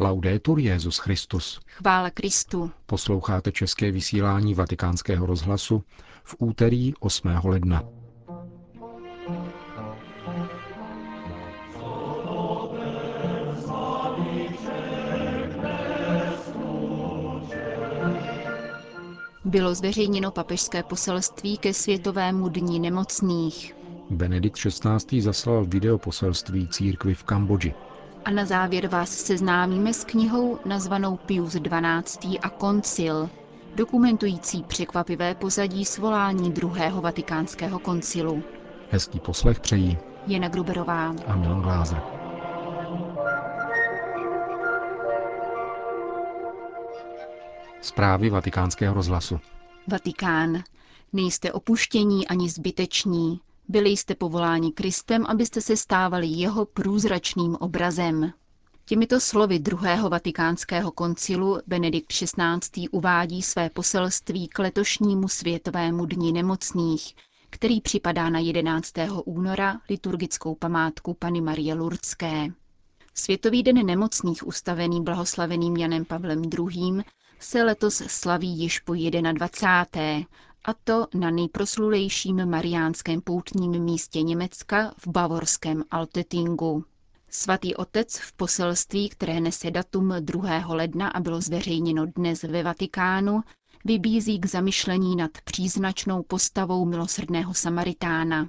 Laudetur Jezus Christus. Chvála Kristu. Posloucháte české vysílání Vatikánského rozhlasu v úterý 8. ledna. Bylo zveřejněno papežské poselství ke Světovému dní nemocných. Benedikt XVI. zaslal video poselství církvi v Kambodži. A na závěr vás seznámíme s knihou nazvanou Pius XII. a koncil, dokumentující překvapivé pozadí svolání druhého vatikánského koncilu. Hezký poslech přejí Jena Gruberová a Milan Glázer. Zprávy vatikánského rozhlasu. Vatikán. Nejste opuštění ani zbyteční. Byli jste povoláni Kristem, abyste se stávali jeho průzračným obrazem. Těmito slovy druhého vatikánského koncilu Benedikt XVI. uvádí své poselství k letošnímu světovému dni nemocných, který připadá na 11. února liturgickou památku Pany Marie Lurdské. Světový den nemocných ustavený blahoslaveným Janem Pavlem II. se letos slaví již po 21 a to na nejproslulejším mariánském poutním místě Německa v bavorském Altetingu. Svatý otec v poselství, které nese datum 2. ledna a bylo zveřejněno dnes ve Vatikánu, vybízí k zamyšlení nad příznačnou postavou milosrdného Samaritána.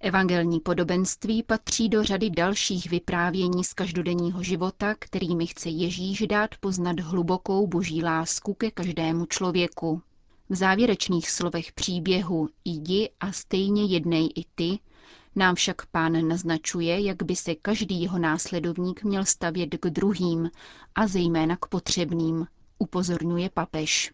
Evangelní podobenství patří do řady dalších vyprávění z každodenního života, kterými chce Ježíš dát poznat hlubokou boží lásku ke každému člověku. V závěrečných slovech příběhu Jdi a stejně jednej i ty nám však pán naznačuje, jak by se každý jeho následovník měl stavět k druhým a zejména k potřebným, upozorňuje papež.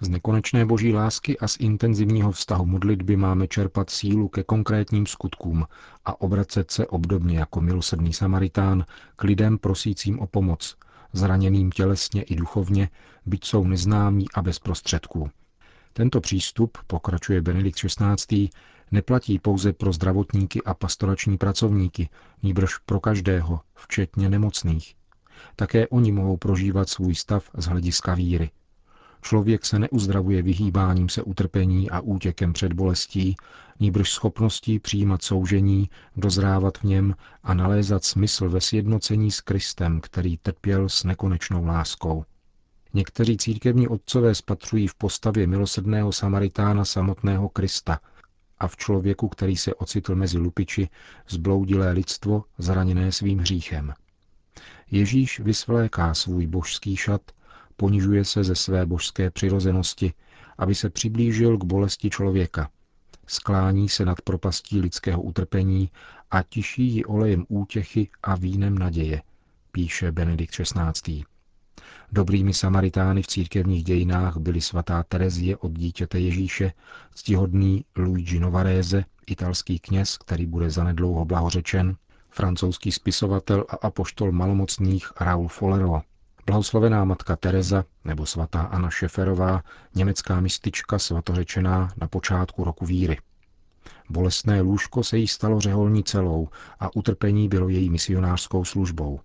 Z nekonečné boží lásky a z intenzivního vztahu modlitby máme čerpat sílu ke konkrétním skutkům a obracet se obdobně jako milosrdný Samaritán k lidem prosícím o pomoc, zraněným tělesně i duchovně, byť jsou neznámí a bez prostředků. Tento přístup, pokračuje Benedikt XVI., neplatí pouze pro zdravotníky a pastorační pracovníky, nýbrž pro každého, včetně nemocných. Také oni mohou prožívat svůj stav z hlediska víry. Člověk se neuzdravuje vyhýbáním se utrpení a útěkem před bolestí, nýbrž schopností přijímat soužení, dozrávat v něm a nalézat smysl ve sjednocení s Kristem, který trpěl s nekonečnou láskou. Někteří církevní otcové spatřují v postavě milosrdného Samaritána samotného Krista a v člověku, který se ocitl mezi lupiči, zbloudilé lidstvo zraněné svým hříchem. Ježíš vysvléká svůj božský šat, ponižuje se ze své božské přirozenosti, aby se přiblížil k bolesti člověka. Sklání se nad propastí lidského utrpení a tiší ji olejem útěchy a vínem naděje, píše Benedikt XVI. Dobrými Samaritány v církevních dějinách byli svatá Terezie od dítěte Ježíše, ctihodný Luigi Novarese, italský kněz, který bude zanedlouho blahořečen, francouzský spisovatel a apoštol malomocných Raul Folero, Blahoslavená matka Teresa nebo svatá Anna Šeferová, německá mistička svatořečená na počátku roku víry. Bolestné lůžko se jí stalo řeholní celou a utrpení bylo její misionářskou službou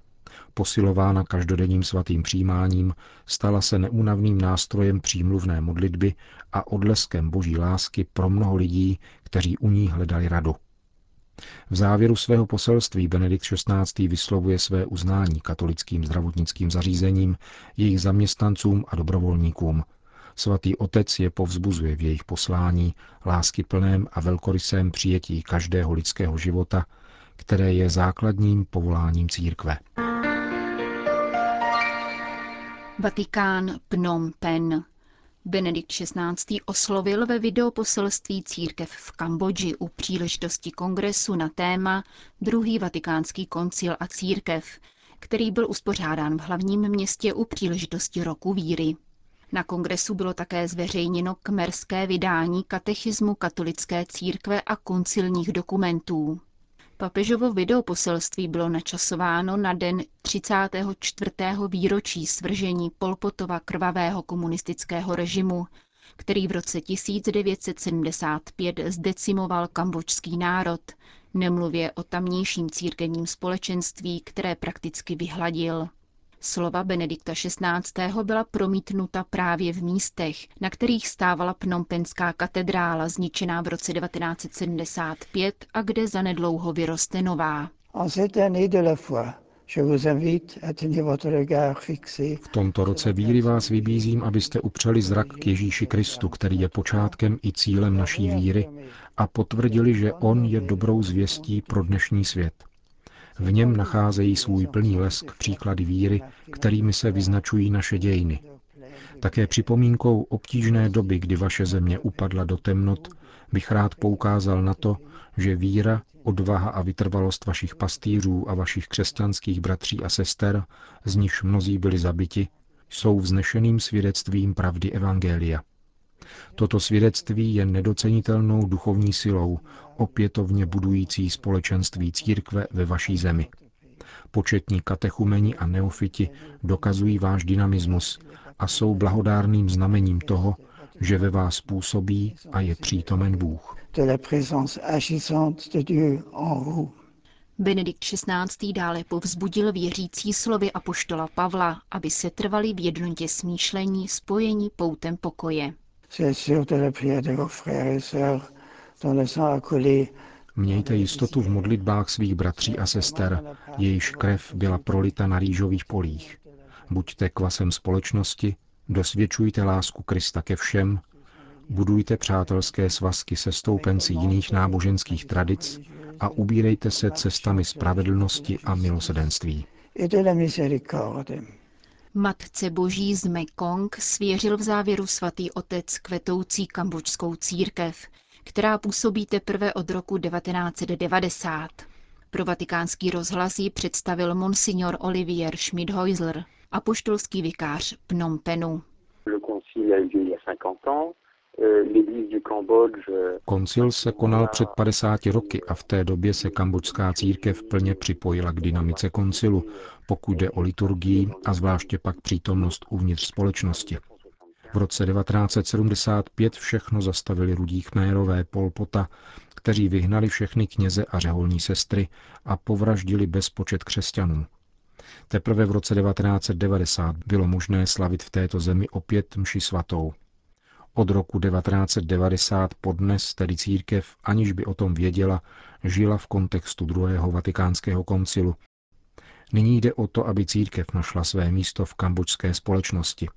posilována každodenním svatým přijímáním, stala se neúnavným nástrojem přímluvné modlitby a odleskem boží lásky pro mnoho lidí, kteří u ní hledali radu. V závěru svého poselství Benedikt XVI. vyslovuje své uznání katolickým zdravotnickým zařízením, jejich zaměstnancům a dobrovolníkům. Svatý otec je povzbuzuje v jejich poslání, lásky plném a velkorysém přijetí každého lidského života, které je základním povoláním církve. Vatikán Phnom Penh. Benedikt XVI. oslovil ve videoposelství církev v Kambodži u příležitosti kongresu na téma Druhý vatikánský koncil a církev, který byl uspořádán v hlavním městě u příležitosti roku víry. Na kongresu bylo také zveřejněno kmerské vydání katechismu katolické církve a koncilních dokumentů. Papežovo videoposelství bylo načasováno na den 34. výročí svržení Polpotova krvavého komunistického režimu, který v roce 1975 zdecimoval kambočský národ, nemluvě o tamnějším církevním společenství, které prakticky vyhladil. Slova Benedikta XVI. byla promítnuta právě v místech, na kterých stávala Pnompenská katedrála, zničená v roce 1975 a kde zanedlouho vyroste nová. V tomto roce víry vás vybízím, abyste upřeli zrak k Ježíši Kristu, který je počátkem i cílem naší víry, a potvrdili, že On je dobrou zvěstí pro dnešní svět. V něm nacházejí svůj plný lesk příklady víry, kterými se vyznačují naše dějiny. Také připomínkou obtížné doby, kdy vaše země upadla do temnot, bych rád poukázal na to, že víra, odvaha a vytrvalost vašich pastýřů a vašich křesťanských bratří a sester, z nichž mnozí byli zabiti, jsou vznešeným svědectvím pravdy Evangelia. Toto svědectví je nedocenitelnou duchovní silou, opětovně budující společenství církve ve vaší zemi. Početní katechumeni a neofiti dokazují váš dynamismus a jsou blahodárným znamením toho, že ve vás působí a je přítomen Bůh. Benedikt XVI. dále povzbudil věřící slovy apoštola Pavla, aby se trvali v jednotě smýšlení spojení poutem pokoje. Mějte jistotu v modlitbách svých bratří a sester, jejíž krev byla prolita na rýžových polích. Buďte kvasem společnosti, dosvědčujte lásku Krista ke všem, budujte přátelské svazky se stoupenci jiných náboženských tradic a ubírejte se cestami spravedlnosti a milosedenství. Matce Boží z Mekong svěřil v závěru svatý otec kvetoucí kambočskou církev, která působí teprve od roku 1990. Pro vatikánský rozhlas ji představil monsignor Olivier Schmidhäusler, apoštolský vikář Phnom Penhu. Koncil se konal před 50 roky a v té době se kambočská církev plně připojila k dynamice koncilu, pokud jde o liturgii a zvláště pak přítomnost uvnitř společnosti. V roce 1975 všechno zastavili rudí chmérové Polpota, kteří vyhnali všechny kněze a řeholní sestry a povraždili bezpočet křesťanů. Teprve v roce 1990 bylo možné slavit v této zemi opět mši svatou. Od roku 1990 podnes tedy církev, aniž by o tom věděla, žila v kontextu druhého vatikánského koncilu. Nyní jde o to, aby církev našla své místo v kambočské společnosti.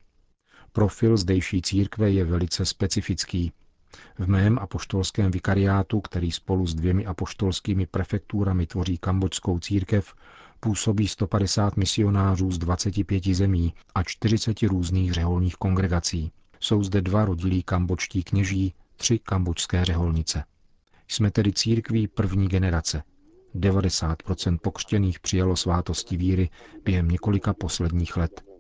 Profil zdejší církve je velice specifický. V mém apoštolském vikariátu, který spolu s dvěmi apoštolskými prefekturami tvoří kambočskou církev, působí 150 misionářů z 25 zemí a 40 různých řeholních kongregací. Jsou zde dva rodilí kambočtí kněží, tři kambočské řeholnice. Jsme tedy církví první generace. 90% pokřtěných přijalo svátosti víry během několika posledních let.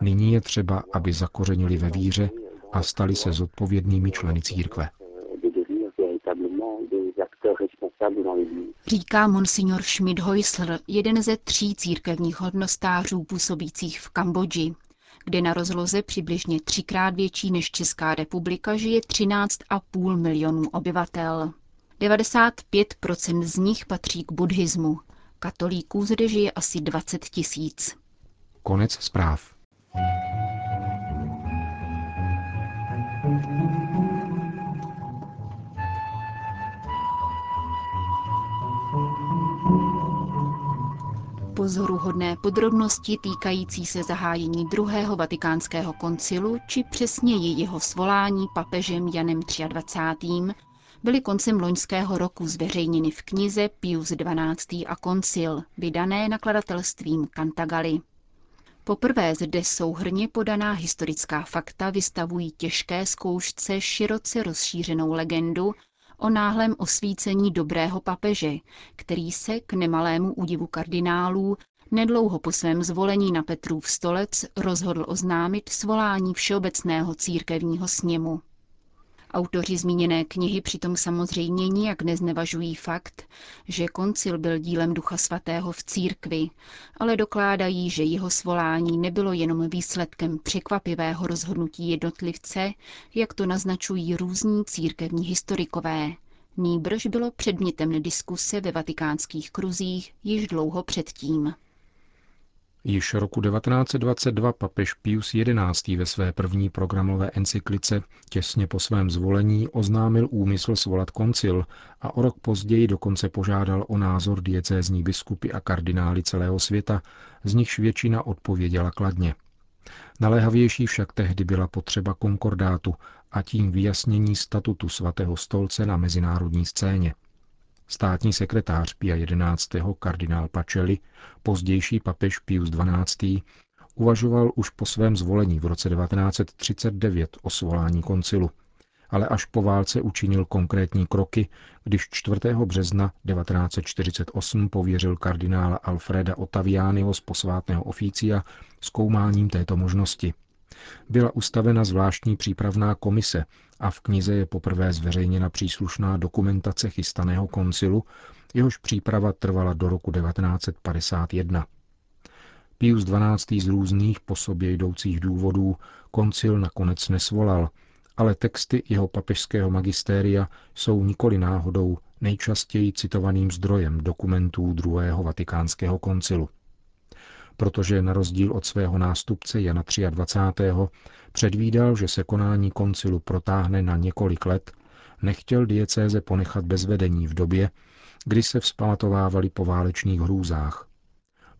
Nyní je třeba, aby zakořenili ve víře a stali se zodpovědnými členy církve. Říká monsignor Schmidt Heusler, jeden ze tří církevních hodnostářů působících v Kambodži, kde na rozloze přibližně třikrát větší než Česká republika žije 13,5 milionů obyvatel. 95% z nich patří k buddhismu. Katolíků zde žije asi 20 tisíc. Konec zpráv. Pozoruhodné podrobnosti týkající se zahájení druhého vatikánského koncilu, či přesněji jeho svolání papežem Janem 23. byly koncem loňského roku zveřejněny v knize Pius XII. a koncil, vydané nakladatelstvím Cantagalli. Poprvé zde souhrně podaná historická fakta vystavují těžké zkoušce široce rozšířenou legendu o náhlém osvícení dobrého papeže, který se k nemalému údivu kardinálů nedlouho po svém zvolení na Petrův stolec rozhodl oznámit svolání Všeobecného církevního sněmu. Autoři zmíněné knihy přitom samozřejmě nijak neznevažují fakt, že koncil byl dílem Ducha Svatého v církvi, ale dokládají, že jeho svolání nebylo jenom výsledkem překvapivého rozhodnutí jednotlivce, jak to naznačují různí církevní historikové. Nýbrž bylo předmětem diskuse ve vatikánských kruzích již dlouho předtím. Již roku 1922 papež Pius XI. ve své první programové encyklice těsně po svém zvolení oznámil úmysl svolat koncil a o rok později dokonce požádal o názor diecézní biskupy a kardinály celého světa, z nichž většina odpověděla kladně. Naléhavější však tehdy byla potřeba konkordátu a tím vyjasnění statutu svatého stolce na mezinárodní scéně – Státní sekretář Pia XI. kardinál Pacelli, pozdější papež Pius XII., uvažoval už po svém zvolení v roce 1939 o svolání koncilu, ale až po válce učinil konkrétní kroky, když 4. března 1948 pověřil kardinála Alfreda Ottavianiho z posvátného oficia zkoumáním této možnosti – byla ustavena zvláštní přípravná komise a v knize je poprvé zveřejněna příslušná dokumentace chystaného koncilu, jehož příprava trvala do roku 1951. Pius XII. z různých po sobě jdoucích důvodů koncil nakonec nesvolal, ale texty jeho papežského magistéria jsou nikoli náhodou nejčastěji citovaným zdrojem dokumentů druhého vatikánského koncilu protože na rozdíl od svého nástupce Jana 23. předvídal, že se konání koncilu protáhne na několik let, nechtěl diecéze ponechat bez vedení v době, kdy se vzpamatovávali po válečných hrůzách.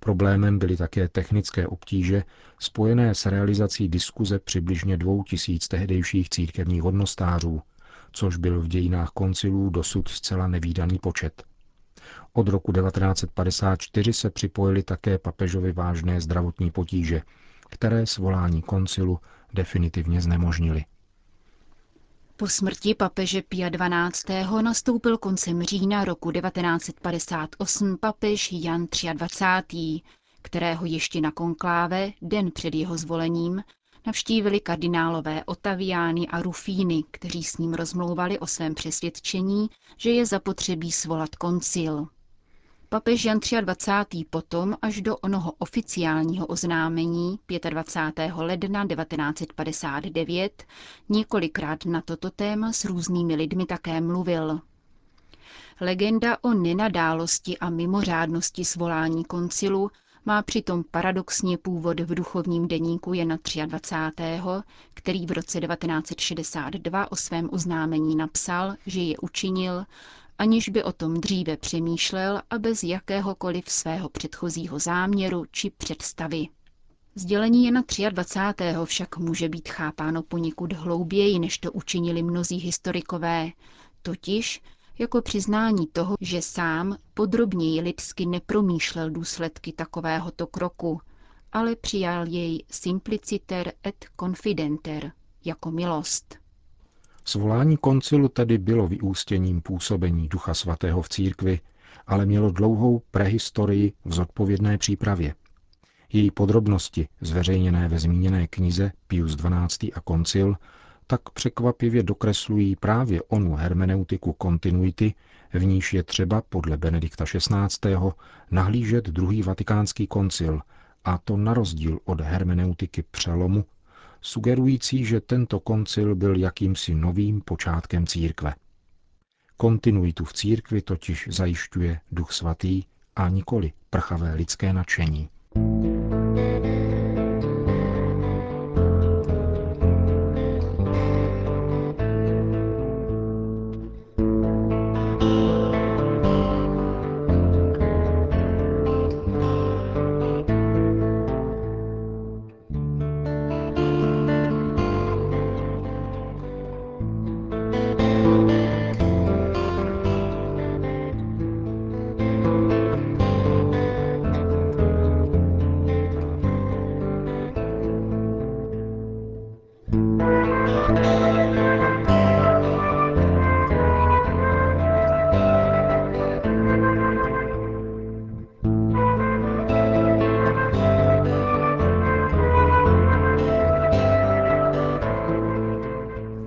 Problémem byly také technické obtíže spojené s realizací diskuze přibližně dvou tisíc tehdejších církevních hodnostářů, což byl v dějinách koncilů dosud zcela nevýdaný počet. Od roku 1954 se připojily také papežovi vážné zdravotní potíže, které svolání koncilu definitivně znemožnily. Po smrti papeže Pia XII. nastoupil koncem října roku 1958 papež Jan 23., kterého ještě na konkláve, den před jeho zvolením, navštívili kardinálové Otaviány a Rufíny, kteří s ním rozmlouvali o svém přesvědčení, že je zapotřebí svolat koncil. Papež Jan 23. potom až do onoho oficiálního oznámení 25. ledna 1959 několikrát na toto téma s různými lidmi také mluvil. Legenda o nenadálosti a mimořádnosti svolání koncilu má přitom paradoxně původ v duchovním deníku Jana 23., který v roce 1962 o svém oznámení napsal, že je učinil aniž by o tom dříve přemýšlel a bez jakéhokoliv svého předchozího záměru či představy. Sdělení Jana 23. však může být chápáno poněkud hlouběji, než to učinili mnozí historikové, totiž jako přiznání toho, že sám podrobněji lidsky nepromýšlel důsledky takovéhoto kroku, ale přijal jej simpliciter et confidenter, jako milost. Svolání koncilu tedy bylo vyústěním působení Ducha Svatého v církvi, ale mělo dlouhou prehistorii v zodpovědné přípravě. Její podrobnosti, zveřejněné ve zmíněné knize Pius XII. a koncil, tak překvapivě dokreslují právě onu hermeneutiku kontinuity, v níž je třeba podle Benedikta XVI. nahlížet druhý vatikánský koncil, a to na rozdíl od hermeneutiky přelomu sugerující, že tento koncil byl jakýmsi novým počátkem církve. Kontinuitu v církvi totiž zajišťuje Duch Svatý a nikoli prchavé lidské nadšení.